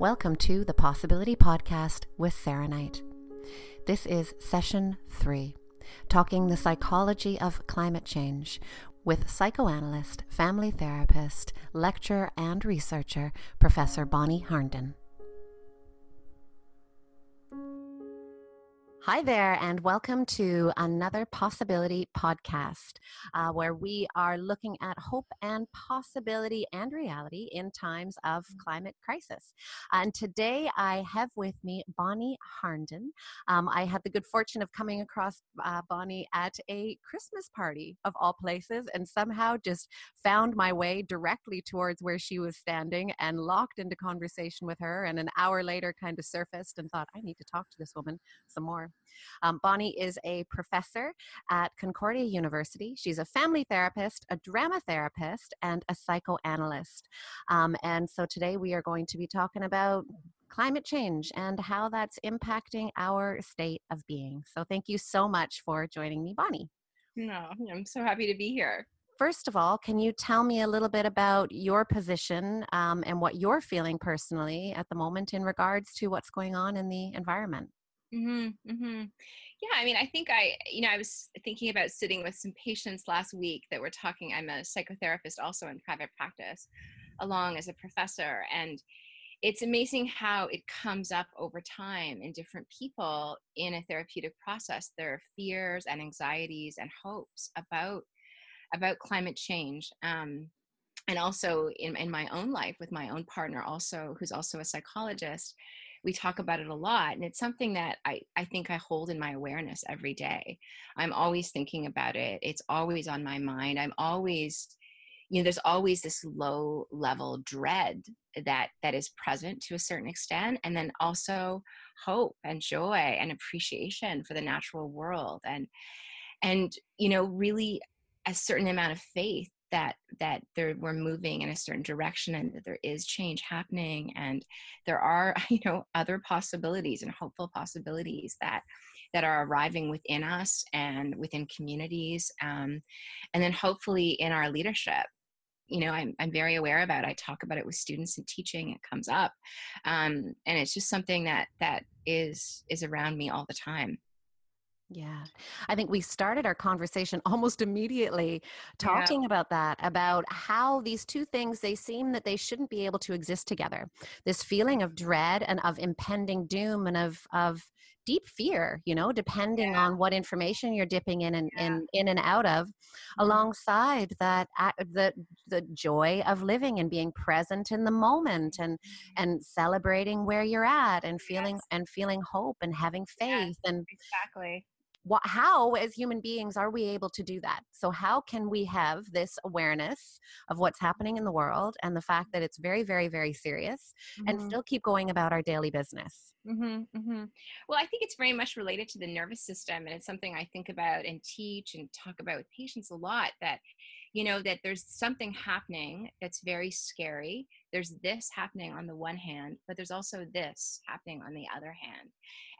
Welcome to the Possibility Podcast with Sarah Knight. This is session three, talking the psychology of climate change with psychoanalyst, family therapist, lecturer, and researcher, Professor Bonnie Harnden. Hi there, and welcome to another Possibility podcast, uh, where we are looking at hope and possibility and reality in times of climate crisis. And today I have with me Bonnie Harnden. Um, I had the good fortune of coming across uh, Bonnie at a Christmas party of all places, and somehow just found my way directly towards where she was standing and locked into conversation with her. And an hour later, kind of surfaced and thought, I need to talk to this woman some more. Um, Bonnie is a professor at Concordia University. She's a family therapist, a drama therapist, and a psychoanalyst. Um, and so today we are going to be talking about climate change and how that's impacting our state of being. So thank you so much for joining me, Bonnie. No, I'm so happy to be here first of all, can you tell me a little bit about your position um, and what you're feeling personally at the moment in regards to what's going on in the environment? Mm-hmm, mm-hmm. Yeah, I mean, I think I, you know, I was thinking about sitting with some patients last week that were talking. I'm a psychotherapist also in private practice, along as a professor. And it's amazing how it comes up over time in different people in a therapeutic process. There are fears and anxieties and hopes about about climate change. Um, and also in, in my own life with my own partner also who's also a psychologist we talk about it a lot and it's something that I, I think i hold in my awareness every day. I'm always thinking about it. It's always on my mind. I'm always you know there's always this low level dread that that is present to a certain extent and then also hope and joy and appreciation for the natural world and and you know really a certain amount of faith that that there we're moving in a certain direction and that there is change happening and there are you know other possibilities and hopeful possibilities that that are arriving within us and within communities um, and then hopefully in our leadership. You know I'm, I'm very aware about i talk about it with students in teaching. It comes up um, and it's just something that that is is around me all the time yeah. I think we started our conversation almost immediately talking yeah. about that, about how these two things, they seem that they shouldn't be able to exist together. This feeling of dread and of impending doom and of, of deep fear, you know, depending yeah. on what information you're dipping in and, yeah. in, in and out of, mm-hmm. alongside that, the, the joy of living and being present in the moment and, mm-hmm. and celebrating where you're at and feeling, yes. and feeling hope and having faith yes, and exactly what, how as human beings are we able to do that so how can we have this awareness of what's happening in the world and the fact that it's very very very serious mm-hmm. and still keep going about our daily business mm-hmm, mm-hmm. well i think it's very much related to the nervous system and it's something i think about and teach and talk about with patients a lot that you know that there's something happening that's very scary. There's this happening on the one hand but there's also this happening on the other hand.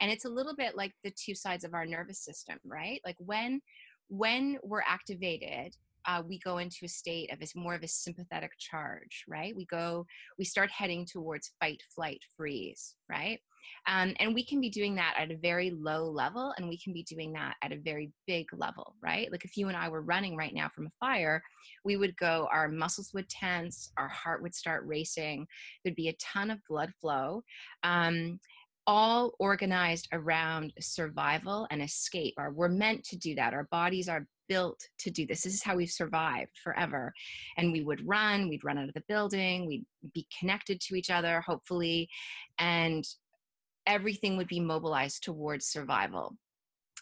And it's a little bit like the two sides of our nervous system right? Like when when we're activated uh, we go into a state of a more of a sympathetic charge right? We go we start heading towards fight flight freeze right um, and we can be doing that at a very low level, and we can be doing that at a very big level, right? Like if you and I were running right now from a fire, we would go, our muscles would tense, our heart would start racing, there'd be a ton of blood flow. Um, all organized around survival and escape. Our, we're meant to do that. Our bodies are built to do this. This is how we've survived forever. And we would run, we'd run out of the building, we'd be connected to each other, hopefully. And everything would be mobilized towards survival.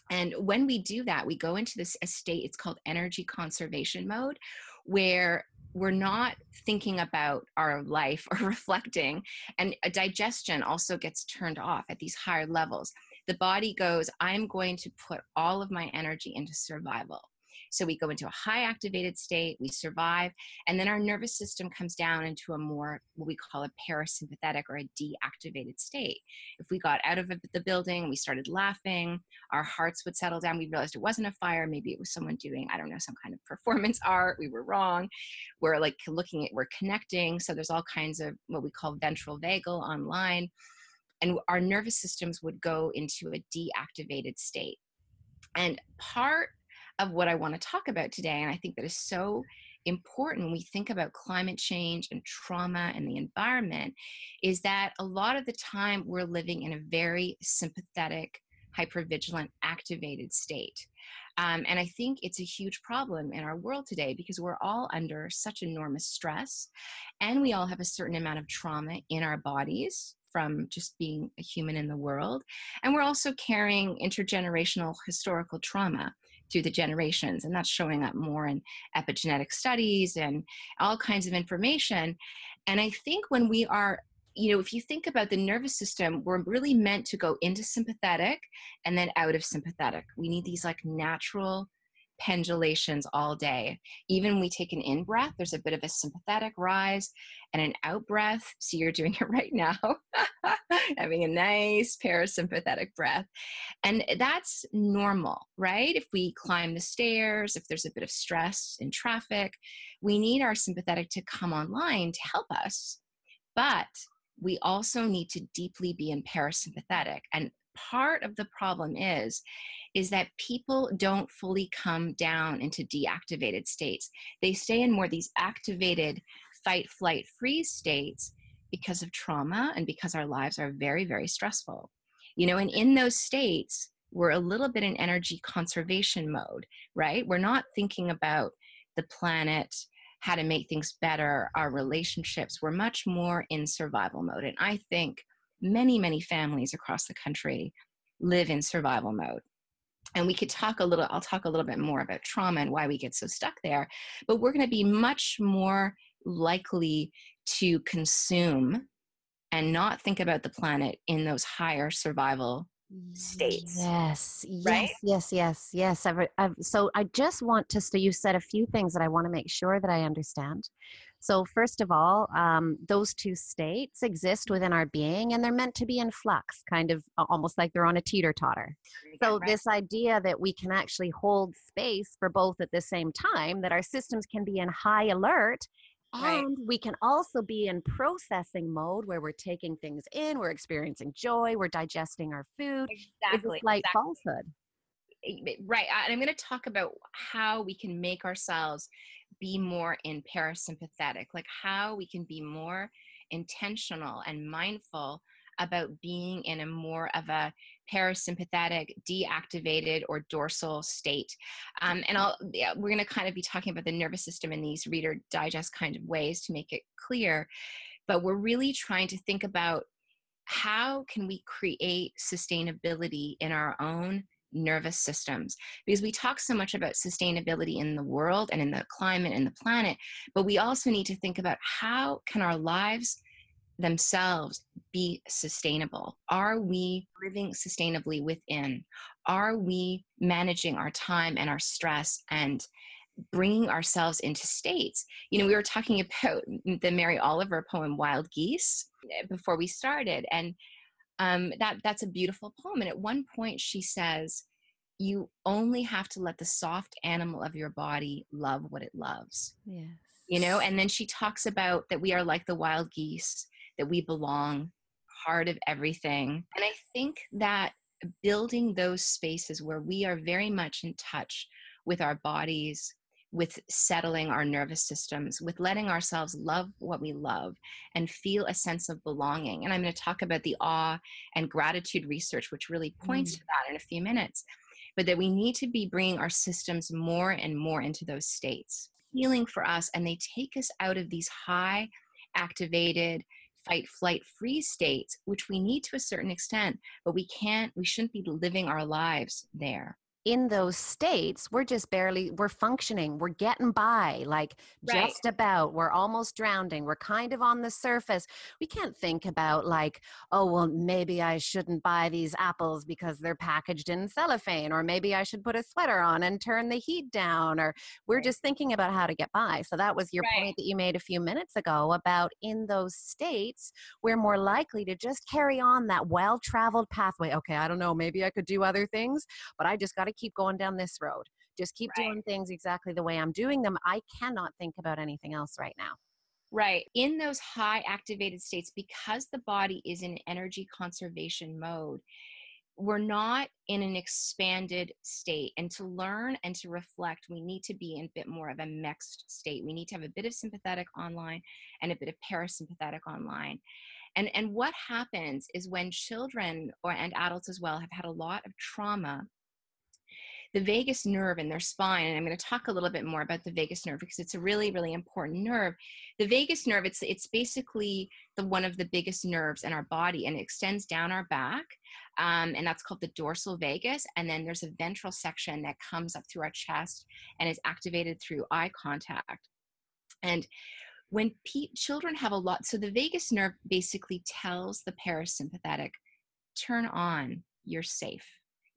And when we do that, we go into this state, it's called energy conservation mode, where we're not thinking about our life or reflecting. And a digestion also gets turned off at these higher levels. The body goes, I'm going to put all of my energy into survival. So we go into a high activated state, we survive, and then our nervous system comes down into a more, what we call a parasympathetic or a deactivated state. If we got out of the building, we started laughing, our hearts would settle down. We realized it wasn't a fire, maybe it was someone doing, I don't know, some kind of performance art. We were wrong. We're like looking at, we're connecting. So there's all kinds of what we call ventral vagal online. And our nervous systems would go into a deactivated state. And part of what I want to talk about today, and I think that is so important we think about climate change and trauma and the environment, is that a lot of the time we're living in a very sympathetic, hypervigilant, activated state. Um, and I think it's a huge problem in our world today because we're all under such enormous stress and we all have a certain amount of trauma in our bodies from just being a human in the world. And we're also carrying intergenerational historical trauma through the generations, and that's showing up more in epigenetic studies and all kinds of information. And I think when we are you know, if you think about the nervous system, we're really meant to go into sympathetic and then out of sympathetic. We need these like natural pendulations all day. Even we take an in breath, there's a bit of a sympathetic rise and an out breath. So you're doing it right now, having a nice parasympathetic breath. And that's normal, right? If we climb the stairs, if there's a bit of stress in traffic, we need our sympathetic to come online to help us. But we also need to deeply be in parasympathetic. And part of the problem is is that people don't fully come down into deactivated states. They stay in more these activated fight, flight, freeze states because of trauma and because our lives are very, very stressful. You know, and in those states, we're a little bit in energy conservation mode, right? We're not thinking about the planet, how to make things better, our relationships. We're much more in survival mode. And I think many, many families across the country live in survival mode. And we could talk a little i'll talk a little bit more about trauma and why we get so stuck there but we're going to be much more likely to consume and not think about the planet in those higher survival states. Yes right? yes yes yes. Yes I've, I've, so i just want to so you said a few things that i want to make sure that i understand so, first of all, um, those two states exist within our being and they're meant to be in flux, kind of almost like they're on a teeter totter. So, right. this idea that we can actually hold space for both at the same time, that our systems can be in high alert Right. And we can also be in processing mode where we're taking things in, we're experiencing joy, we're digesting our food. Exactly. It's like exactly. falsehood. Right. And I'm going to talk about how we can make ourselves be more in parasympathetic, like how we can be more intentional and mindful about being in a more of a parasympathetic, deactivated, or dorsal state. Um, and I'll, yeah, we're going to kind of be talking about the nervous system in these reader digest kind of ways to make it clear. But we're really trying to think about how can we create sustainability in our own nervous systems. Because we talk so much about sustainability in the world and in the climate and the planet but we also need to think about how can our lives themselves be sustainable? Are we living sustainably within? Are we managing our time and our stress and bringing ourselves into states? You know we were talking about the mary oliver poem wild geese before we started and um, that that's a beautiful poem and at one point she says you only have to let the soft animal of your body love what it loves. Yes you know and then she talks about that we are like the wild geese that we belong part of everything and i think that building those spaces where we are very much in touch with our bodies with settling our nervous systems, with letting ourselves love what we love and feel a sense of belonging. And I'm going to talk about the awe and gratitude research, which really points mm. to that in a few minutes. But that we need to be bringing our systems more and more into those states, healing for us, and they take us out of these high activated fight, flight, freeze states, which we need to a certain extent, but we can't, we shouldn't be living our lives there in those states we're just barely we're functioning we're getting by like Right. just about we're almost drowning we're kind of on the surface we can't think about like oh well maybe i shouldn't buy these apples because they're packaged in cellophane or maybe i should put a sweater on and turn the heat down or we're Right. just thinking about how to get by so that was your Right. point that you made a few minutes ago about in those states we're more likely to just carry on that well traveled pathway okay i don't know maybe i could do other things but i just got to keep going down this road just keep Right. doing things exactly the way i'm doing them i cannot think about anything else right now Right. In those high activated states, because the body is in energy conservation mode, we're not in an expanded state. And to learn and to reflect, we need to be in a bit more of a mixed state. We need to have a bit of sympathetic online and a bit of parasympathetic online. And, and what happens is when children or and adults as well have had a lot of trauma, the vagus nerve in their spine, and I'm going to talk a little bit more about the vagus nerve because it's a really, really important nerve. The vagus nerve, it's it's basically the one of the biggest nerves in our body, and it extends down our back, um, and that's called the dorsal vagus. And then there's a ventral section that comes up through our chest and is activated through eye contact. And when pe- children have a lot, so the vagus nerve basically tells the parasympathetic, turn on, you're safe.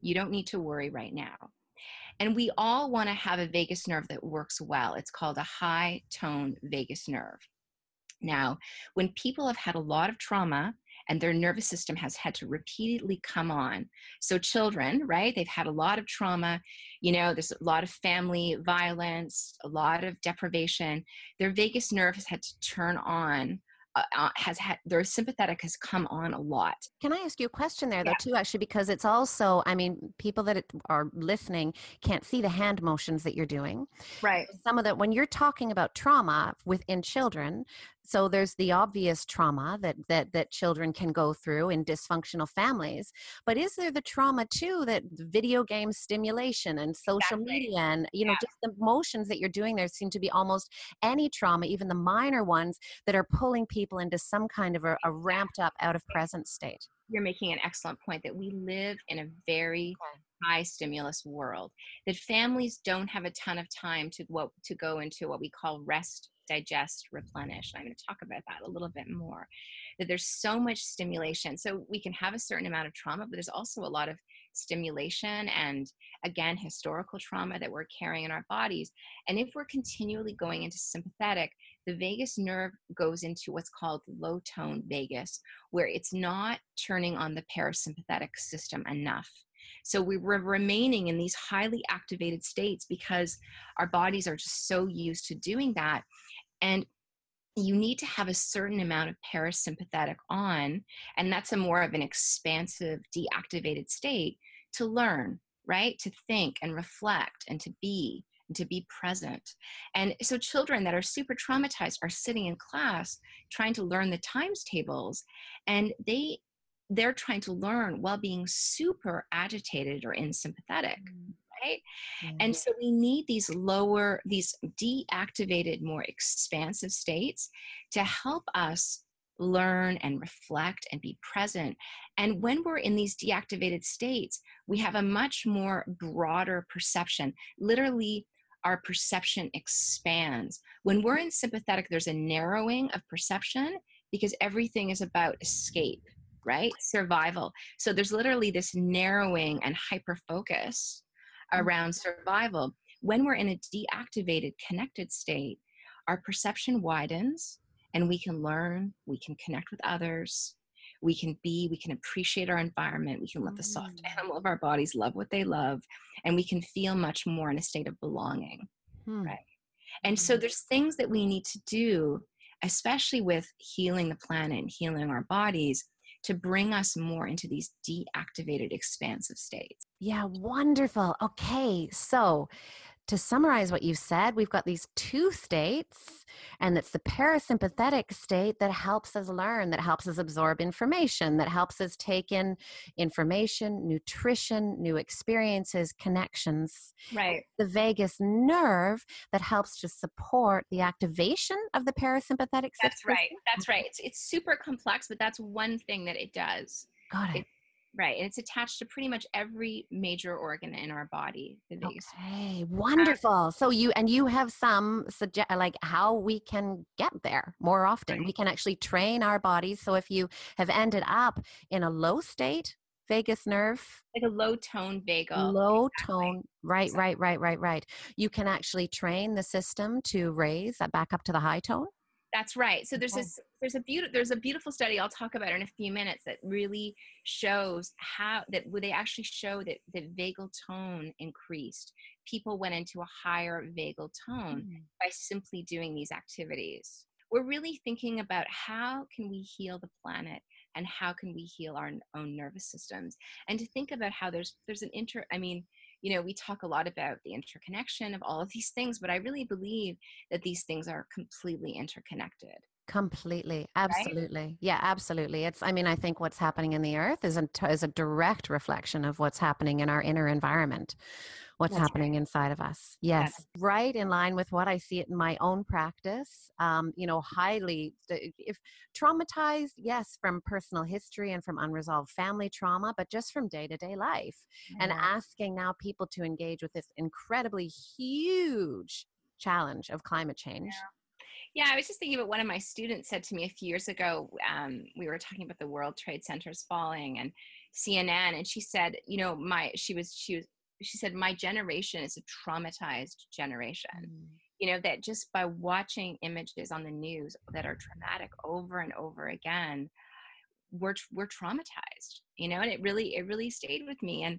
You don't need to worry right now. And we all want to have a vagus nerve that works well. It's called a high tone vagus nerve. Now, when people have had a lot of trauma and their nervous system has had to repeatedly come on, so children, right, they've had a lot of trauma, you know, there's a lot of family violence, a lot of deprivation, their vagus nerve has had to turn on. Uh, uh, has had their sympathetic has come on a lot. Can I ask you a question there, though, Yeah. too, actually, because it's also, I mean, people that are listening can't see the hand motions that you're doing. Right. Some of that, when you're talking about trauma within children, so there's the obvious trauma that that that children can go through in dysfunctional families, but is there the trauma too that video game stimulation and social Exactly. media and you know Yeah. just the motions that you're doing there seem to be almost any trauma, even the minor ones that are pulling people into some kind of a, a ramped up out of present state. you're making an excellent point that we live in a very high stimulus world that families don't have a ton of time to what to go into what we call rest digest replenish i'm going to talk about that a little bit more that there's so much stimulation so we can have a certain amount of trauma but there's also a lot of stimulation and again historical trauma that we're carrying in our bodies and if we're continually going into sympathetic the vagus nerve goes into what's called low tone vagus where it's not turning on the parasympathetic system enough. So we were remaining in these highly activated states because our bodies are just so used to doing that. And you need to have a certain amount of parasympathetic on, and that's a more of an expansive, deactivated state to learn, right? To think and reflect and to be and to be present. And so children that are super traumatized are sitting in class trying to learn the times tables and they they're trying to learn while being super agitated or in sympathetic mm. right? And so we need these lower these deactivated more expansive states to help us learn and reflect and be present. And when we're in these deactivated states we have a much more broader perception. Literally our perception expands. When we're in sympathetic there's a narrowing of perception because everything is about escape right survival so there's literally this narrowing and hyper focus around survival when we're in a deactivated connected state our perception widens and we can learn we can connect with others we can be we can appreciate our environment we can let the soft Mm. animal of our bodies love what they love and we can feel much more in a state of belonging Hmm. right. and so Mhm. there's things that we need to do especially with healing the planet and healing our bodies to bring us more into these deactivated expansive states Yeah, wonderful. Okay, so to summarize what you said, we've got these two states, and it's the parasympathetic state that helps us learn, that helps us absorb information, that helps us take in information, nutrition, new experiences, connections. right The vagus nerve that helps to support the activation of the parasympathetic system. that's right that's right it's, it's super complex but that's one thing that it does Got it. It- Right, and it's attached to pretty much every major organ in our body. Okay, wonderful. So you and you have some suggest like how we can get there more often. Right. We can actually train our bodies. So if you have ended up in a low state, vagus nerve, like a low tone vagal. low exactly. tone, right, Exactly. right, right, right, right. You can actually train the system to raise that back up to the high tone. That's right. So there's this there's a beautiful there's a beautiful study I'll talk about in a few minutes that really shows how that would they actually show that that vagal tone increased. People went into a higher vagal tone Mm. by simply doing these activities. We're really thinking about how can we heal the planet and how can we heal our own nervous systems and to think about how there's there's an inter I mean you know we talk a lot about the interconnection of all of these things but I really believe that these things are completely interconnected. Completely, absolutely, yeah, absolutely. It's, I mean, I think what's happening in the earth is a, is a direct reflection of what's happening in our inner environment, what's That's happening inside of us. Yes, right in line with what I see it in my own practice. Um, you know, highly, if traumatized, yes, from personal history and from unresolved family trauma, but just from day to day life, and asking now people to engage with this incredibly huge challenge of climate change. Yeah, I was just thinking about one of my students said to me a few years ago. Um, we were talking about the World Trade Centers falling and CNN, and she said, you know, my she was she was she said my generation is a traumatized generation. Mm. You know that just by watching images on the news that are traumatic over and over again, we're we're traumatized. You know, and it really it really stayed with me. And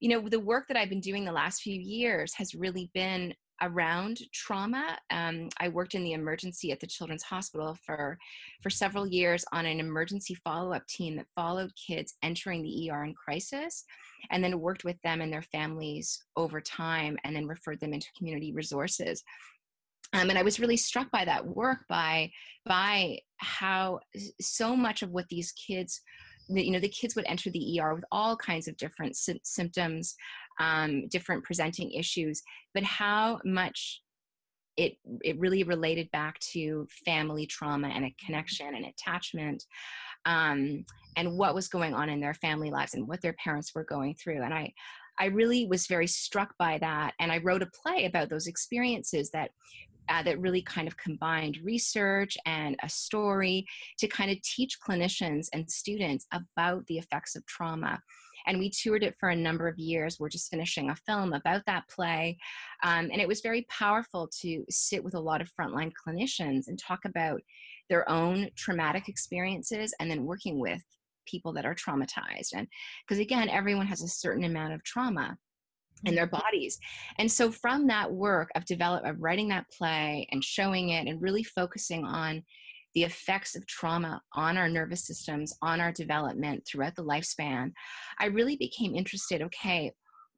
you know, the work that I've been doing the last few years has really been around trauma. Um, I worked in the emergency at the Children's Hospital for for several years on an emergency follow up team that followed kids entering the ER in crisis, and then worked with them and their families over time, and then referred them into community resources. Um, and I was really struck by that work by by how so much of what these kids you know the kids would enter the ER with all kinds of different sym- symptoms um, different presenting issues but how much it it really related back to family trauma and a connection and attachment um, and what was going on in their family lives and what their parents were going through and i i really was very struck by that and i wrote a play about those experiences that uh, that really kind of combined research and a story to kind of teach clinicians and students about the effects of trauma. And we toured it for a number of years. We're just finishing a film about that play. Um, and it was very powerful to sit with a lot of frontline clinicians and talk about their own traumatic experiences and then working with people that are traumatized. And because again, everyone has a certain amount of trauma in their bodies. And so from that work of develop of writing that play and showing it and really focusing on the effects of trauma on our nervous systems, on our development throughout the lifespan, I really became interested, okay,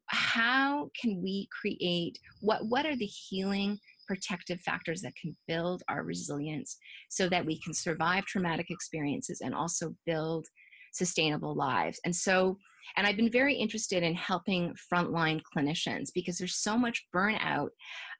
how can we create what what are the healing protective factors that can build our resilience so that we can survive traumatic experiences and also build sustainable lives. And so and I've been very interested in helping frontline clinicians because there's so much burnout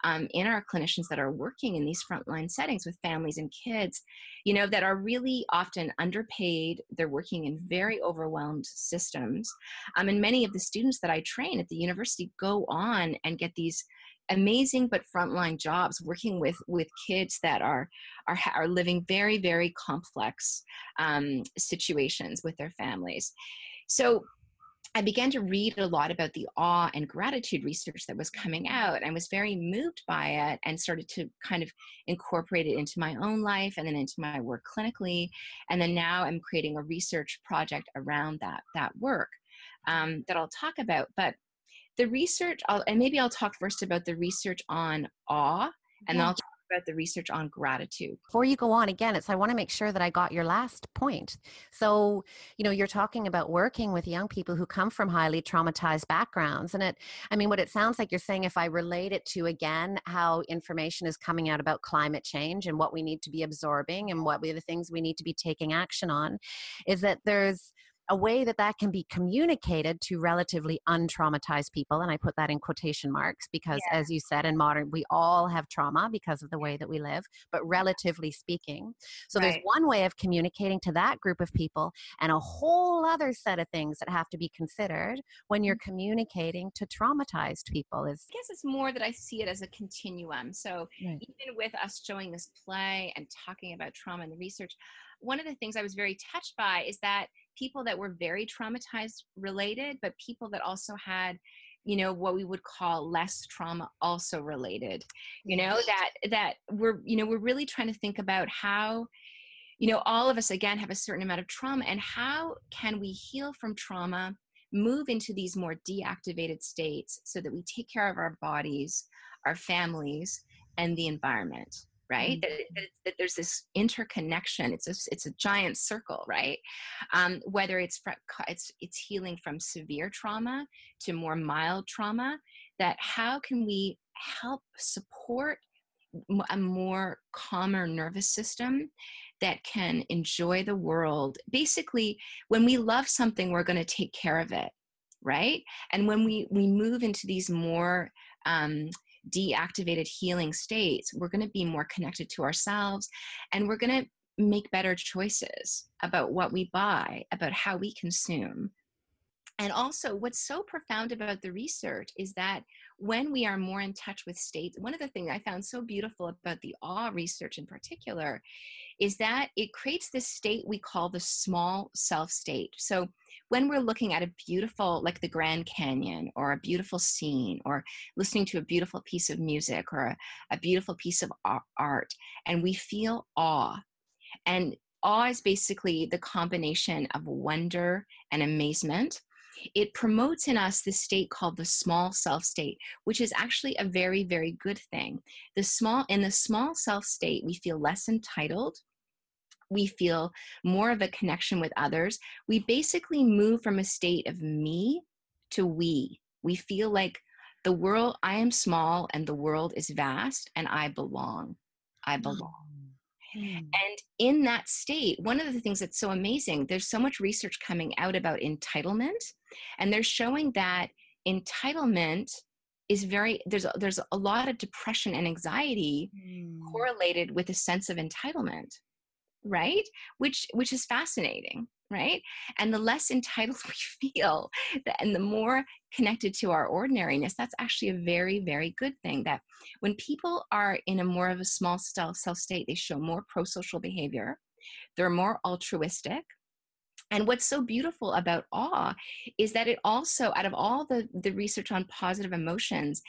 um, in our clinicians that are working in these frontline settings with families and kids, you know, that are really often underpaid. They're working in very overwhelmed systems. Um, and many of the students that I train at the university go on and get these amazing but frontline jobs working with with kids that are are are living very very complex um, situations with their families so I began to read a lot about the awe and gratitude research that was coming out. and I was very moved by it and started to kind of incorporate it into my own life and then into my work clinically. And then now I'm creating a research project around that that work um, that I'll talk about. But the research, I'll, and maybe I'll talk first about the research on awe, and then I'll talk about the research on gratitude. before you go on again it's i want to make sure that i got your last point so you know you're talking about working with young people who come from highly traumatized backgrounds and it i mean what it sounds like you're saying if i relate it to again how information is coming out about climate change and what we need to be absorbing and what we the things we need to be taking action on is that there's a way that that can be communicated to relatively untraumatized people and i put that in quotation marks because yeah. as you said in modern we all have trauma because of the way that we live but relatively speaking so right. there's one way of communicating to that group of people and a whole other set of things that have to be considered when you're mm-hmm. communicating to traumatized people is i guess it's more that i see it as a continuum so right. even with us showing this play and talking about trauma and the research one of the things I was very touched by is that people that were very traumatized related, but people that also had you know what we would call less trauma also related you know that that we're you know we're really trying to think about how you know all of us again have a certain amount of trauma and how can we heal from trauma move into these more deactivated states so that we take care of our bodies our families and the environment right? Mm-hmm. That, that, that, there's this interconnection. It's a it's a giant circle, right? Um, whether it's it's it's healing from severe trauma to more mild trauma. That how can we help support a more calmer nervous system that can enjoy the world. Basically, when we love something, we're going to take care of it, right? And when we we move into these more um, deactivated healing states, we're going to be more connected to ourselves and we're going to make better choices about what we buy, about how we consume. And also, what's so profound about the research is that when we are more in touch with states, one of the things I found so beautiful about the awe research in particular is that it creates this state we call the small self state. So, when we're looking at a beautiful, like the Grand Canyon, or a beautiful scene, or listening to a beautiful piece of music, or a, a beautiful piece of art, and we feel awe, and awe is basically the combination of wonder and amazement. It promotes in us this state called the small self state, which is actually a very, very good thing. The small in the small self state, we feel less entitled, we feel more of a connection with others. We basically move from a state of me to we. We feel like the world, I am small and the world is vast and I belong. I belong. Mm. And in that state, one of the things that's so amazing, there's so much research coming out about entitlement, and they're showing that entitlement is very there's there's a lot of depression and anxiety mm. correlated with a sense of entitlement right which which is fascinating right? And the less entitled we feel and the more connected to our ordinariness that's actually a very very good thing that when people are in a more of a small self state they show more pro-social behavior they're more altruistic and what's so beautiful about awe is that it also, out of all the, the research on positive emotions,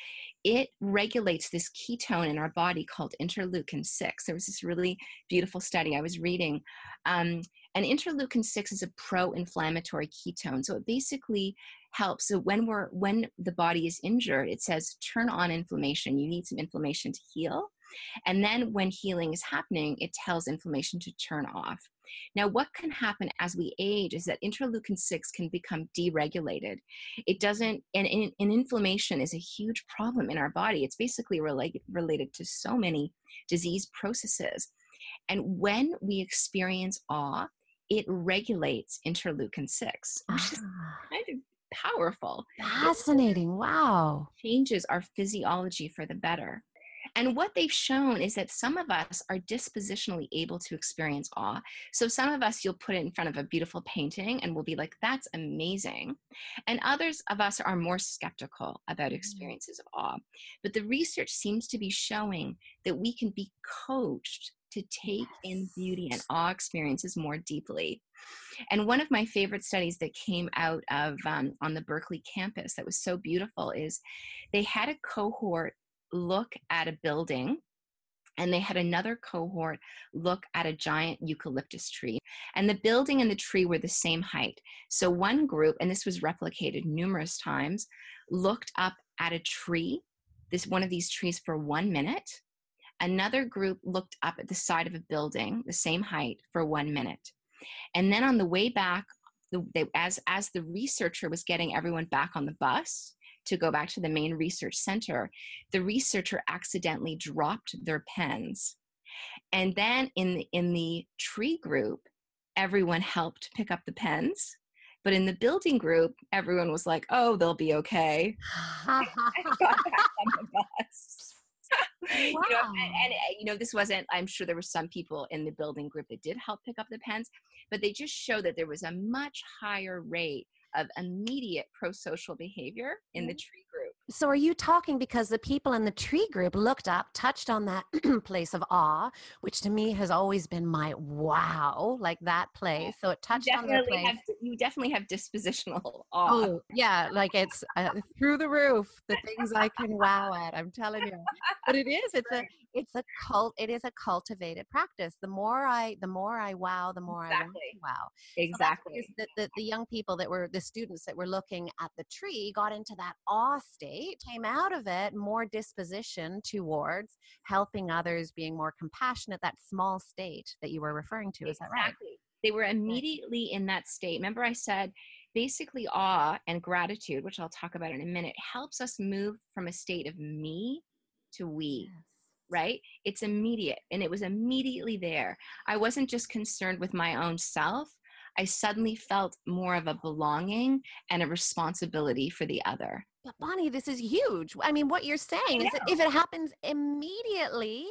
it regulates this cytokine in our body called interleukin 6. There was this really beautiful study I was reading. Um, and interleukin 6 is a pro-inflammatory cytokine. So it basically helps. So when we're when the body is injured, it says turn on inflammation. You need some inflammation to heal. And then when healing is happening, it tells inflammation to turn off. Now, what can happen as we age is that interleukin 6 can become deregulated. It doesn't, and, and, and inflammation is a huge problem in our body. It's basically related, related to so many disease processes. And when we experience awe, it regulates interleukin 6, which ah. is kind of powerful. Fascinating. Wow. Changes our physiology for the better. And what they've shown is that some of us are dispositionally able to experience awe. So some of us, you'll put it in front of a beautiful painting and we'll be like, that's amazing. And others of us are more skeptical about mm. experiences of awe. But the research seems to be showing that we can be coached to take in beauty and awe experiences more deeply. And one of my favorite studies that came out of um, on the Berkeley campus that was so beautiful is they had a cohort look at a building and they had another cohort look at a giant eucalyptus tree. And the building and the tree were the same height. So one group, and this was replicated numerous times, looked up at a tree, this one of these trees for one minute. Another group looked up at the side of a building, the same height, for one minute. And then on the way back, the, they, as as the researcher was getting everyone back on the bus, to go back to the main research center, the researcher accidentally dropped their pens. And then in the, in the tree group, everyone helped pick up the pens But in the building group, everyone was like, "Oh, they'll be okay." I got that on the bus. Wow. you know, and, and, uh, you know, this wasn't. I'm sure there were some people in the building group that did help pick up the pens, but they just show that there was a much higher rate of immediate pro-social behavior in the mm-hmm. tree group. So are you talking because the people in the tree group looked up, touched on that place of awe, which to me has always been my wow, like that place. So it touched on the place. Have, you definitely have dispositional awe. Oh yeah, like it's uh, through the roof. The things I can wow at. I'm telling you, but it is. It's a it's a cult. It is a cultivated practice. The more I the more I wow, the more exactly. I wow. Exactly. So the, the the young people that were the students that were looking at the tree got into that awe state state came out of it more disposition towards helping others, being more compassionate, that small state that you were referring to. Is that right? They were immediately in that state. Remember, I said basically awe and gratitude, which I'll talk about in a minute, helps us move from a state of me to we. Yes right? It's immediate. And it was immediately there. I wasn't just concerned with my own self. I suddenly felt more of a belonging and a responsibility for the other. But Bonnie, this is huge. I mean, what you're saying is that if it happens immediately,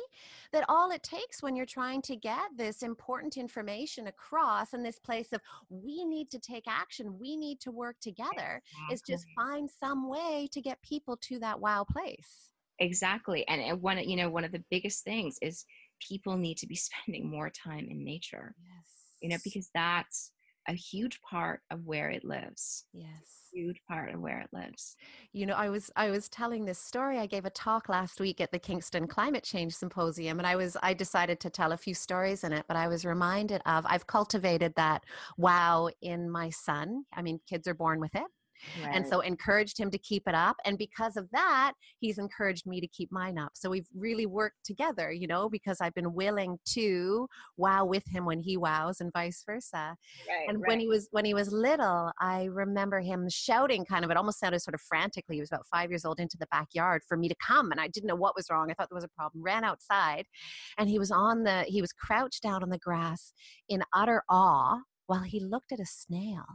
that all it takes when you're trying to get this important information across in this place of we need to take action, we need to work together, exactly. is just find some way to get people to that wow place. Exactly. And one, you know, one of the biggest things is people need to be spending more time in nature. Yes. You know, because that's a huge part of where it lives. Yes. Huge part of where it lives. You know, I was I was telling this story. I gave a talk last week at the Kingston Climate Change Symposium and I was I decided to tell a few stories in it, but I was reminded of I've cultivated that wow in my son. I mean, kids are born with it. Right. And so encouraged him to keep it up. And because of that, he's encouraged me to keep mine up. So we've really worked together, you know, because I've been willing to wow with him when he wows and vice versa. Right, and right. when he was when he was little, I remember him shouting kind of it almost sounded sort of frantically. He was about five years old into the backyard for me to come. And I didn't know what was wrong. I thought there was a problem. Ran outside and he was on the he was crouched down on the grass in utter awe while he looked at a snail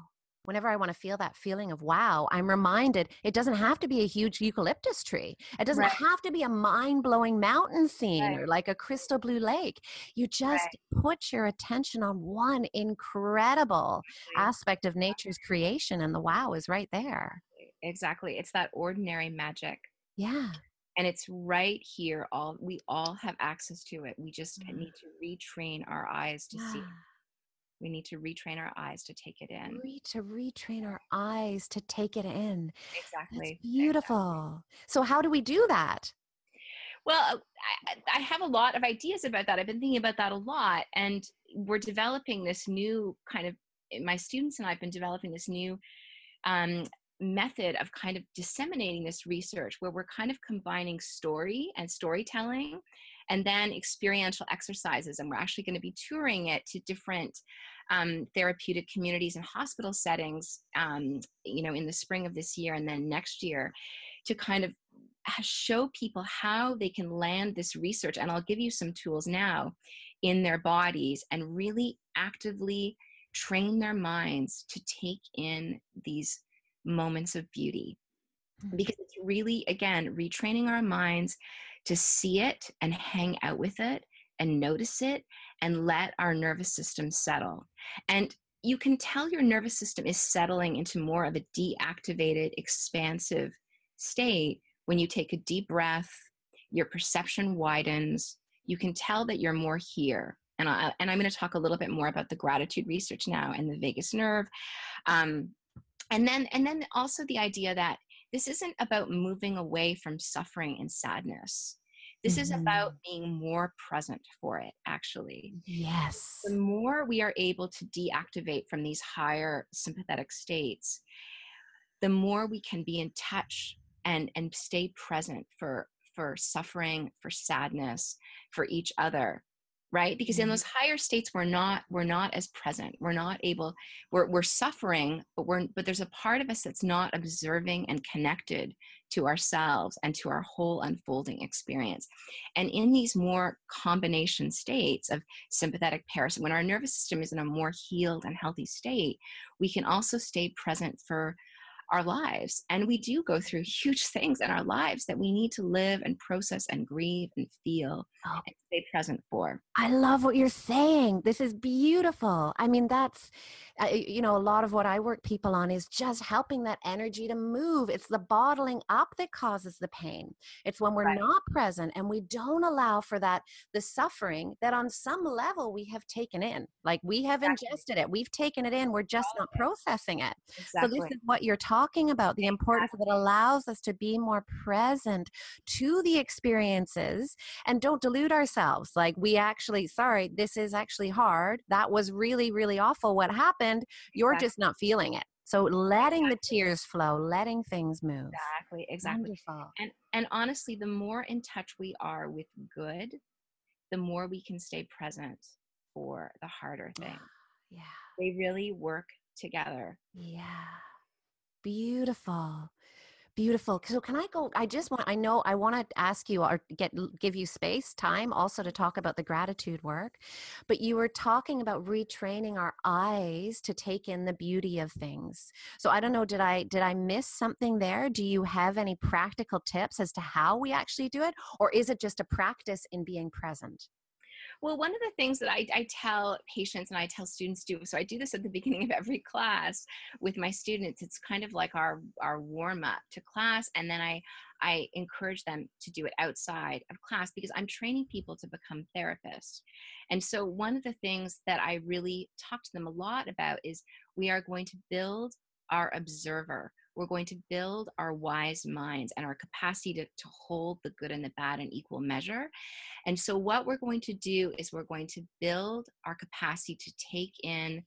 whenever I want to feel that feeling of wow, I'm reminded it doesn't have to be a huge eucalyptus tree. It doesn't right. have to be a mind blowing mountain scene right. or like a crystal blue lake. You just right. put your attention on one incredible aspect of nature's creation, and the wow is right there. Exactly. It's that ordinary magic. Yeah and it's right here all we all have access to it we just mm. need to retrain our eyes to yeah. see we need to retrain our eyes to take it in. We need to retrain our eyes to take it in. Exactly. That's beautiful. Exactly. So, how do we do that? Well, I, I, have a lot of ideas about that. I've been thinking about that a lot. And we're developing this new kind of, my students and I have been developing this new um, method of kind of disseminating this research where we're kind of combining story and storytelling and then experiential exercises. And we're actually going to be touring it to different um, therapeutic communities and hospital settings, um, you know, in the spring of this year and then next year to kind of show people how they can land this research. And I'll give you some tools now in their bodies and really actively train their minds to take in these moments of beauty mm. because it's really again retraining our minds to see it and hang out with it and notice it and let our nervous system settle. And you can tell your nervous system is settling into more of a deactivated, expansive state when you take a deep breath, your perception widens, you can tell that you're more here. And, I, and I'm going to talk a little bit more about the gratitude research now and the vagus nerve. Um, and then and then also the idea that this isn't about moving away from suffering and sadness. This mm-hmm. is about mm-hmm. being more present for it, actually. Yes. The more we are able to deactivate from these higher sympathetic states, the more we can be in touch and, and stay present for, for suffering, for sadness, for each other. Right? Because in Mhm. those higher states we're not we're not as present. We're not able we're, we're suffering but we're but there's a part of us that's not observing and connected to ourselves and to our whole unfolding experience. And in these more combination states of sympathetic parasympathetic when our nervous system is in a more healed and healthy state we can also stay present for our lives. And we do go through huge things in our lives that we need to live and process and grieve and feel Oh. and stay present for. I love what you're saying. This is beautiful. I mean, that's, uh, you know, a lot of what I work people on is just helping that energy to move. It's the bottling up that causes the pain. It's when we're Right. not present and we don't allow for that, the suffering that on some level we have taken in. Like we have Exactly. ingested it, we've taken it in, we're just not it. processing it. So this is what you're talking about the importance that allows us to be more present to the experiences and don't delude ourselves like we actually sorry this is actually hard that was really really awful what happened you're Exactly. just not feeling it so letting the tears flow letting things move exactly. Exactly. Wonderful. And and honestly, the more in touch we are with good, the more we can stay present for the harder things. yeah They really work together. yeah beautiful beautiful. So can i go i just want i know i want to ask you or get give you space time also to talk about the gratitude work but you were talking about retraining our eyes to take in the beauty of things. So i don't know did i did i miss something there? Do you have any practical tips as to how we actually do it or is it just a practice in being present Well, one of the things that I, I tell patients and I tell students do, so I do this at the beginning of every class with my students. It's kind of like our our warm up to class, and then I I encourage them to do it outside of class because I'm training people to become therapists. And so one of the things that I really talk to them a lot about is we are going to build our observer. We're going to build our wise minds and our capacity to, to hold the good and the bad in equal measure. And so, what we're going to do is we're going to build our capacity to take in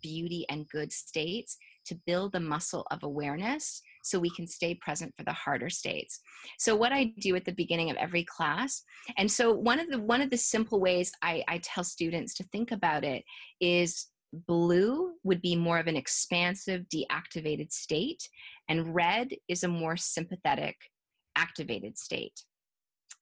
beauty and good states, to build the muscle of awareness so we can stay present for the harder states. So, what I do at the beginning of every class, and so one of the one of the simple ways I, I tell students to think about it is blue would be more of an expansive deactivated state and red is a more sympathetic activated state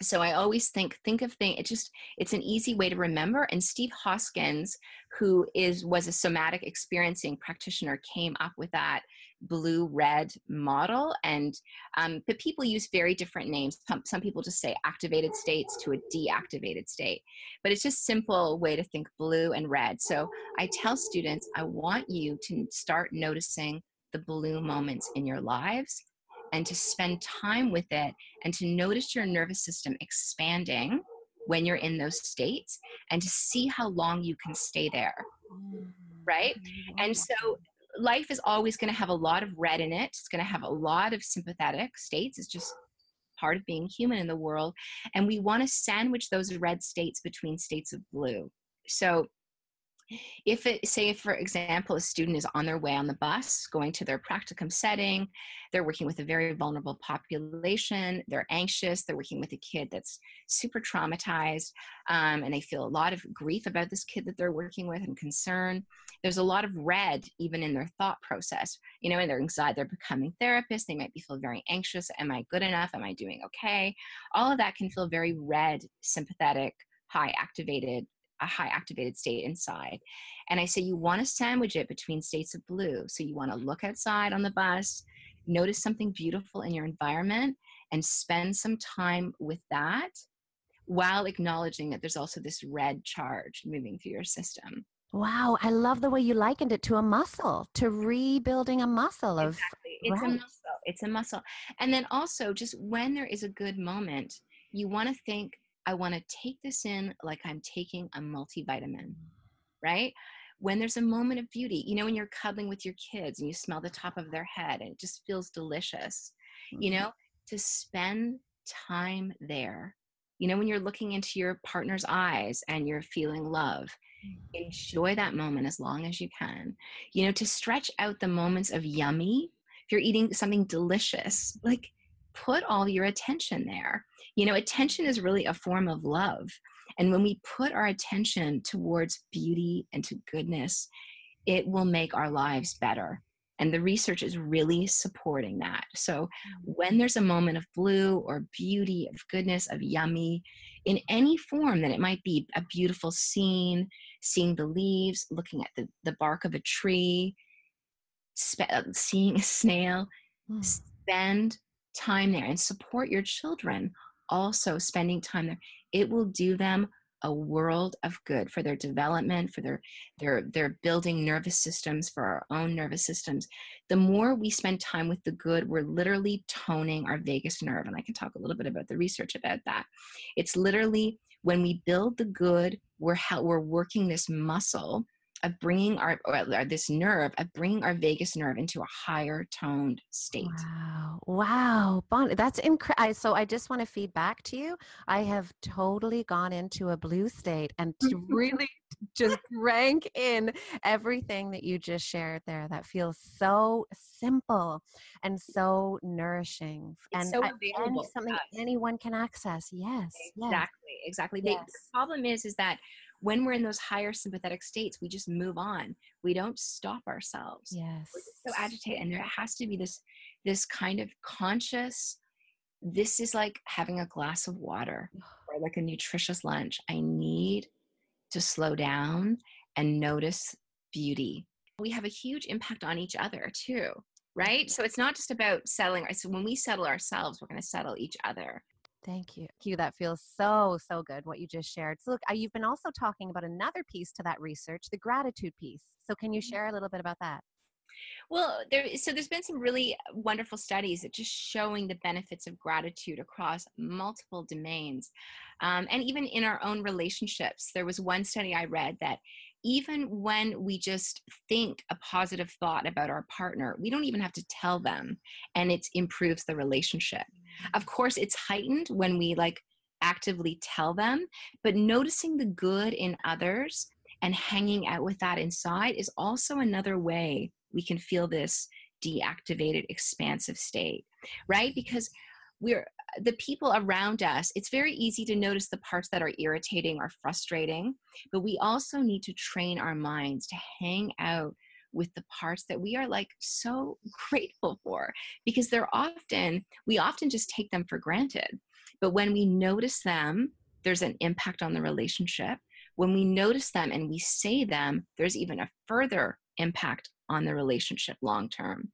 so i always think think of thing it just it's an easy way to remember and steve Hoskinson who is was a somatic experiencing practitioner came up with that blue red model and um, but people use very different names. Some, some people just say activated states to a deactivated state but it's just simple way to think blue and red. So i tell students i want you to start noticing the blue moments in your lives and to spend time with it and to notice your nervous system expanding when you're in those states and to see how long you can stay there right? Mm-hmm. And so life is always going to have a lot of red in it it's going to have a lot of sympathetic states it's just part of being human in the world and we want to sandwich those red states between states of blue. So if it say for example a student is on their way on the bus going to their practicum setting they're working with a very vulnerable population they're anxious they're working with a kid that's super traumatized um, and they feel a lot of grief about this kid that they're working with and concern there's a lot of red even in their thought process. You know in their anxiety they're becoming therapists they might be feel very anxious am i good enough? Am i doing okay? All of that can feel very red sympathetic high activated a high activated state inside. And I say you want to sandwich it between states of blue. So you want to look outside on the bus, notice something beautiful in your environment, and spend some time with that while acknowledging that there's also this red charge moving through your system. wow i love the way you likened it to a muscle to rebuilding a muscle of Exactly. It's right. a muscle. It's a muscle. And then also, just when there is a good moment, you want to think, I want to take this in like I'm taking a multivitamin, right? When there's a moment of beauty, you know, when you're cuddling with your kids and you smell the top of their head and it just feels delicious, you Mhm. know, to spend time there. You know, when you're looking into your partner's eyes and you're feeling love, enjoy that moment as long as you can. You know, to stretch out the moments of yummy, if you're eating something delicious, like put all your attention there. You know, attention is really a form of love. And when we put our attention towards beauty and to goodness, it will make our lives better. And the research is really supporting that. So mm-hmm. when there's a moment of blue or beauty, of goodness, of yummy, in any form that it might be a beautiful scene, seeing the leaves, looking at the, the bark of a tree, spe- uh, seeing a snail, mm. spend time there and support your children also spending time there. It will do them a world of good for their development for their their their building nervous systems for our own nervous systems the more we spend time with the good we're literally toning our vagus nerve and i can talk a little bit about the research about that it's literally when we build the good we're how we're working this muscle of bringing our or uh, uh, this nerve of bringing our vagus nerve into a higher toned state. Wow. Wow. Bon that's incredible so i just want to feed back to you i have totally gone into a blue state and to really just rank in everything that you just shared there that feels so simple and so nourishing it's and, so available and something anyone can access. Yes exactly yes. exactly yes. the problem is is that when we're in those higher sympathetic states, we just move on. We don't stop ourselves. Yes. We're so agitated. And there has to be this this kind of conscious, this is like having a glass of water or like a nutritious lunch. I need to slow down and notice beauty. We have a huge impact on each other too, right? So it's not just about settling. So when we settle ourselves, we're going to settle each other. Thank you. Thank you. That feels so, so good what you just shared. So, look, uh, you've been also talking about another piece to that research, the gratitude piece. So, can you mm-hmm. share a little bit about that? Well, there so there's been some really wonderful studies that just showing the benefits of gratitude across multiple domains, um, and even in our own relationships. There was one study I read that even when we just think a positive thought about our partner, we don't even have to tell them, and it improves the relationship. Of course, it's heightened when we like actively tell them, but noticing the good in others and hanging out with that inside is also another way we can feel this deactivated, expansive state, right? Because we're the people around us, it's very easy to notice the parts that are irritating or frustrating, but we also need to train our minds to hang out with the parts that we are like so grateful for because they're often, we often just take them for granted. But when we notice them, there's an impact on the relationship. When we notice them and we say them, there's even a further impact on the relationship long term.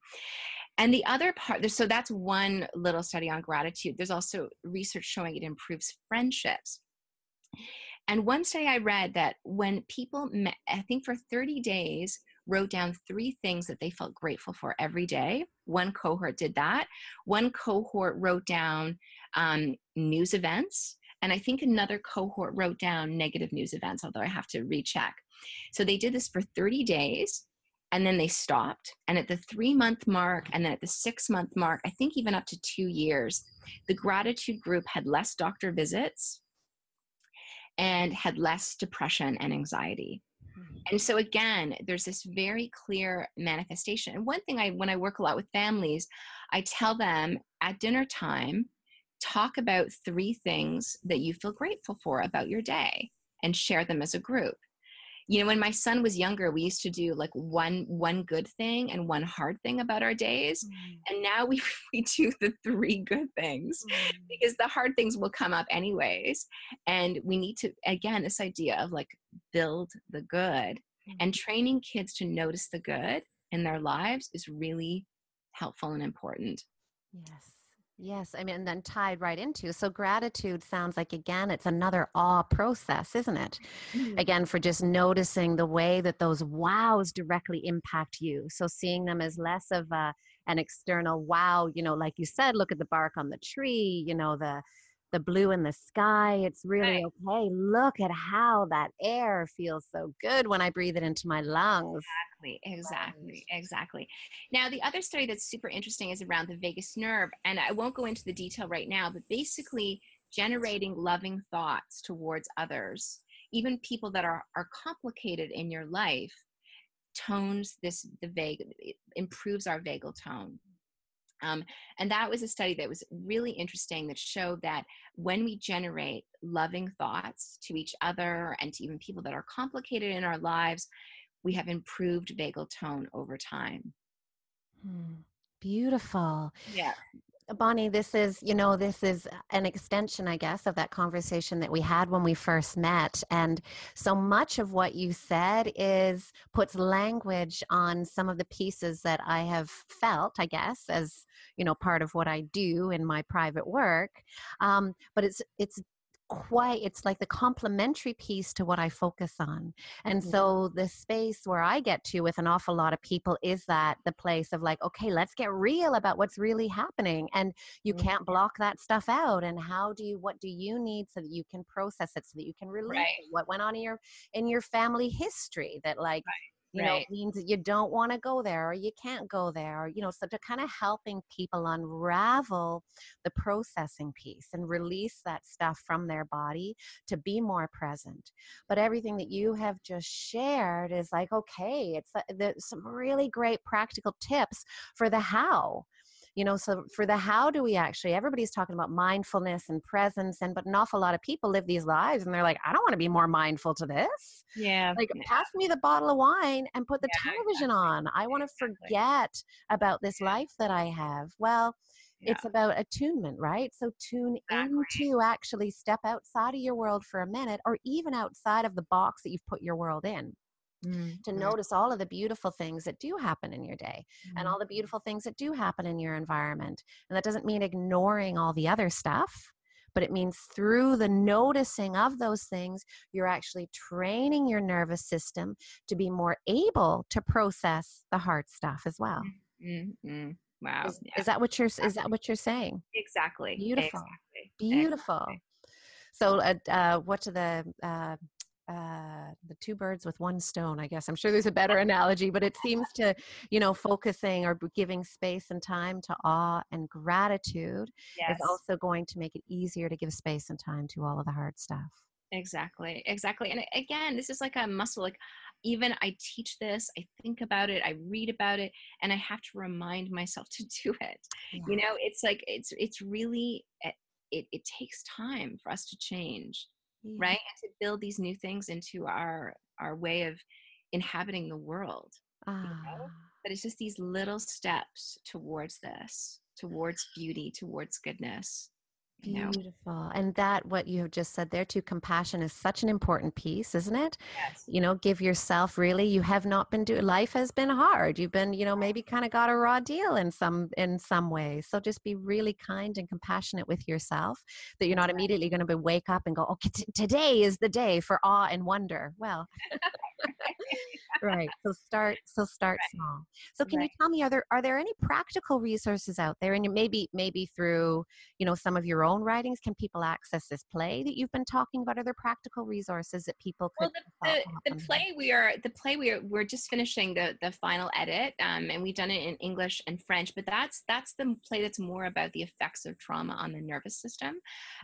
And the other part, so that's one little study on gratitude. There's also research showing it improves friendships. And one study I read that when people, met, I think for 30 days, wrote down three things that they felt grateful for every day. One cohort did that. One cohort wrote down um, news events. And I think another cohort wrote down negative news events, although I have to recheck. So they did this for 30 days and then they stopped. And at the three month mark, and then at the six month mark, I think even up to two years, the gratitude group had less doctor visits and had less depression and anxiety. And so again, there's this very clear manifestation. And one thing I when I work a lot with families, I tell them at dinner time, talk about three things that you feel grateful for about your day and share them as a group you know when my son was younger we used to do like one one good thing and one hard thing about our days mm. and now we, we do the three good things mm. because the hard things will come up anyways and we need to again this idea of like build the good and training kids to notice the good in their lives is really helpful and important yes Yes, I mean, and then tied right into so gratitude sounds like again, it's another awe process, isn't it? Mm-hmm. Again, for just noticing the way that those wows directly impact you. So seeing them as less of a, an external wow, you know, like you said, look at the bark on the tree, you know, the the blue in the sky. It's really right. okay. Look at how that air feels so good when I breathe it into my lungs. Exactly, exactly, exactly. Now, the other study that's super interesting is around the vagus nerve. And I won't go into the detail right now, but basically, generating loving thoughts towards others, even people that are, are complicated in your life, tones this, the vague, improves our vagal tone Um, and that was a study that was really interesting that showed that when we generate loving thoughts to each other and to even people that are complicated in our lives, we have improved vagal tone over time. Hmm. Beautiful. Yeah. Bonnie, this is, you know, this is an extension, I guess, of that conversation that we had when we first met. And so much of what you said is puts language on some of the pieces that I have felt, I guess, as, you know, part of what I do in my private work. Um, but it's, it's quite it's like the complementary piece to what i focus on and mm-hmm. so the space where i get to with an awful lot of people is that the place of like okay let's get real about what's really happening and you mm-hmm. can't block that stuff out and how do you what do you need so that you can process it so that you can release right. what went on in your in your family history that like right you right. know means you don't want to go there or you can't go there or, you know so to kind of helping people unravel the processing piece and release that stuff from their body to be more present but everything that you have just shared is like okay it's uh, some really great practical tips for the how you know so for the how do we actually everybody's talking about mindfulness and presence and but an awful lot of people live these lives and they're like i don't want to be more mindful to this yeah like yeah. pass me the bottle of wine and put the yeah, television exactly. on i want to exactly. forget about this life that i have well yeah. it's about attunement right so tune exactly. into actually step outside of your world for a minute or even outside of the box that you've put your world in mm-hmm. to notice all of the beautiful things that do happen in your day mm-hmm. and all the beautiful things that do happen in your environment. And that doesn't mean ignoring all the other stuff, but it means through the noticing of those things, you're actually training your nervous system to be more able to process the hard stuff as well. Mm-hmm. Wow. Is, yeah. is, that what you're is that what you're saying? Exactly. Beautiful. Exactly. Beautiful. Exactly. So, uh, uh, what do the uh, uh, the two birds with one stone i guess i'm sure there's a better analogy but it seems to you know focusing or giving space and time to awe and gratitude yes. is also going to make it easier to give space and time to all of the hard stuff exactly exactly and again this is like a muscle like even i teach this i think about it i read about it and i have to remind myself to do it yeah. you know it's like it's it's really it, it takes time for us to change yeah. right and to build these new things into our our way of inhabiting the world ah. you know? Ah. but it's just these little steps towards this towards beauty towards goodness Beautiful. And that, what you have just said there too, compassion is such an important piece, isn't it? Yes. You know, give yourself really, you have not been doing, life has been hard. You've been, you know, maybe kind of got a raw deal in some, in some ways. So just be really kind and compassionate with yourself that you're not immediately going to be wake up and go, okay, t- today is the day for awe and wonder. Well, right. So start, so start right. small. So can right. you tell me, are there, are there any practical resources out there? And maybe, maybe through, you know, some of your own writings can people access this play that you've been talking about are there practical resources that people could well the, the, the play we are the play we are we're just finishing the the final edit um, and we've done it in english and french but that's that's the play that's more about the effects of trauma on the nervous system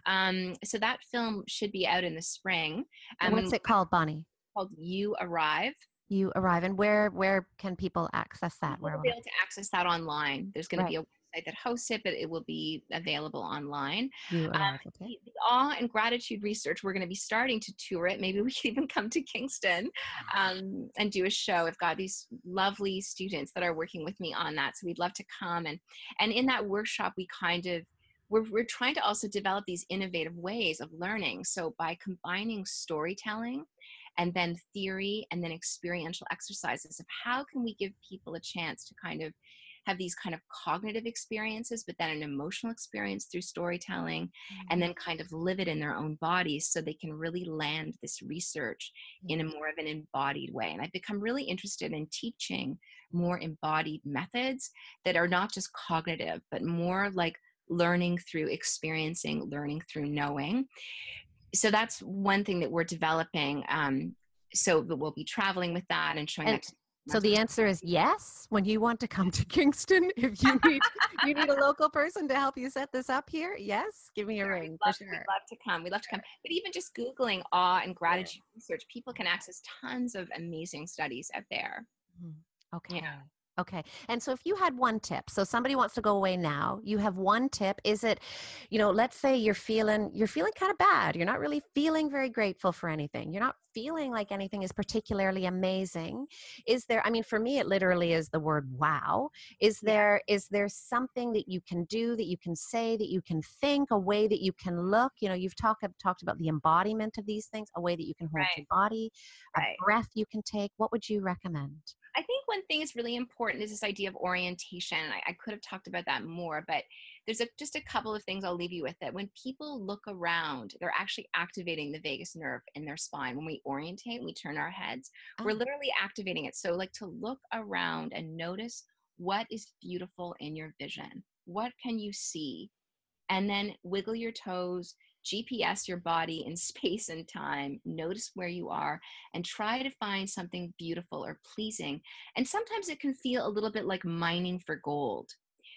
um, so that film should be out in the spring um, what's it called bonnie called you arrive you arrive and where where can people access that we'll be able to access that online there's going right. to be a website that hosts it, but it will be available online. You um, okay. the, awe and gratitude research, we're going to be starting to tour it. Maybe we can even come to Kingston um, and do a show. I've got these lovely students that are working with me on that, so we'd love to come and and in that workshop, we kind of we're, we're trying to also develop these innovative ways of learning. So by combining storytelling and then theory and then experiential exercises of how can we give people a chance to kind of have these kind of cognitive experiences, but then an emotional experience through storytelling, mm-hmm. and then kind of live it in their own bodies so they can really land this research mm-hmm. in a mm-hmm. more of an embodied way. And I've become really interested in teaching more embodied methods that are not just cognitive, but more like learning through experiencing, learning through knowing. So that's one thing that we're developing. Um, so we'll be traveling with that and showing and, that so the answer is yes. When you want to come to Kingston, if you need you need a local person to help you set this up here, yes, give me a sure, ring. We'd love, sure. we'd love to come. We'd love to come. But even just Googling awe and gratitude research, people can access tons of amazing studies out there. Mm-hmm. Okay. Yeah. Okay. And so if you had one tip, so somebody wants to go away now, you have one tip. Is it, you know, let's say you're feeling you're feeling kind of bad. You're not really feeling very grateful for anything. You're not feeling like anything is particularly amazing. Is there I mean for me it literally is the word wow. Is there is there something that you can do that you can say that you can think, a way that you can look, you know, you've talked talked about the embodiment of these things, a way that you can hold Right. your body, Right. a breath you can take. What would you recommend? Think one thing is really important is this idea of orientation. I, I could have talked about that more, but there's a, just a couple of things I'll leave you with that. When people look around, they're actually activating the vagus nerve in their spine. When we orientate, we turn our heads, we're Oh. literally activating it. So, like to look around and notice what is beautiful in your vision. What can you see? And then wiggle your toes, GPS your body in space and time, notice where you are, and try to find something beautiful or pleasing. And sometimes it can feel a little bit like mining for gold.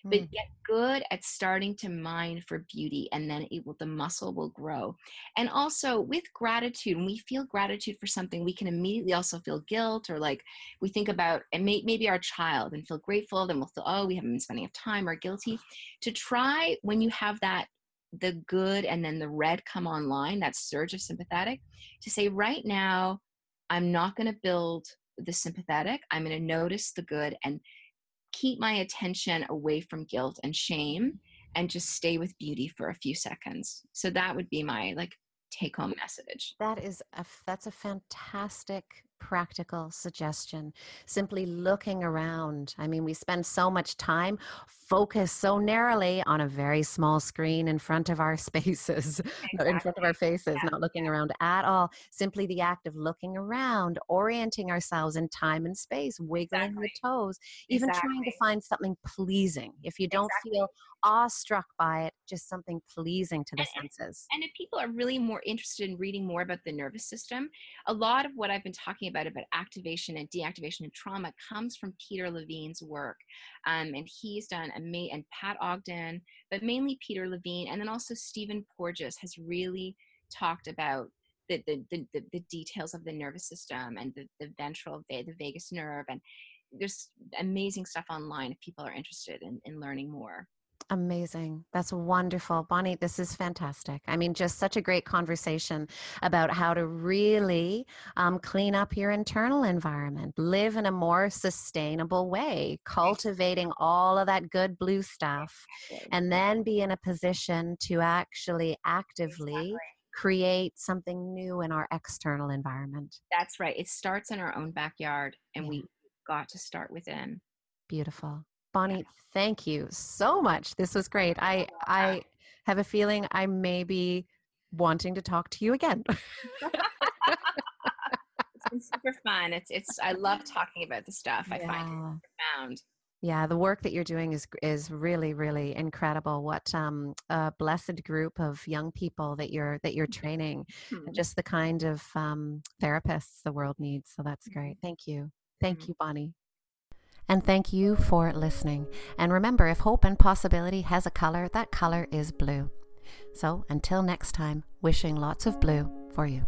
But Mm. get good at starting to mine for beauty, and then it will the muscle will grow. And also with gratitude, when we feel gratitude for something, we can immediately also feel guilt, or like we think about and may, maybe our child and feel grateful. Then we'll feel oh we haven't been spending enough time or guilty. To try when you have that the good and then the red come online, that surge of sympathetic, to say right now I'm not going to build the sympathetic. I'm going to notice the good and keep my attention away from guilt and shame and just stay with beauty for a few seconds. So that would be my like take home message. That is a that's a fantastic practical suggestion. Simply looking around. I mean, we spend so much time focused so narrowly on a very small screen in front of our spaces, not in front of our faces, Yeah, not looking around at all. Simply the act of looking around, orienting ourselves in time and space, wiggling Exactly. the toes, even trying to find something pleasing. If you don't Exactly. feel awestruck by it, just something pleasing to the And- and- senses. And if people are really more interested in reading more about the nervous system, a lot of what I've been talking about about activation and deactivation and trauma comes from Peter Levine's work, um, and he's done a ma- and Pat Ogden, but mainly Peter Levine, and then also Stephen Porges has really talked about. The, the, the, the, the details of the nervous system and the, the ventral the vagus nerve and there's amazing stuff online if people are interested in, in learning more Amazing. That's wonderful. Bonnie, this is fantastic. I mean, just such a great conversation about how to really um, clean up your internal environment, live in a more sustainable way, cultivating all of that good blue stuff, and then be in a position to actually actively Exactly. create something new in our external environment. That's right. It starts in our own backyard, and Yeah. we got to start within. Beautiful. Bonnie, thank you so much. This was great. I I have a feeling I may be wanting to talk to you again. It's been super fun. It's it's. I love talking about the stuff. I find Yeah. profound. Yeah, the work that you're doing is is really really incredible. What um, a blessed group of young people that you're that you're training, Hmm. and just the kind of um, therapists the world needs. So that's great. Thank you, thank Mhm. you, Bonnie. And thank you for listening. And remember, if hope and possibility has a color, that color is blue. So until next time, wishing lots of blue for you.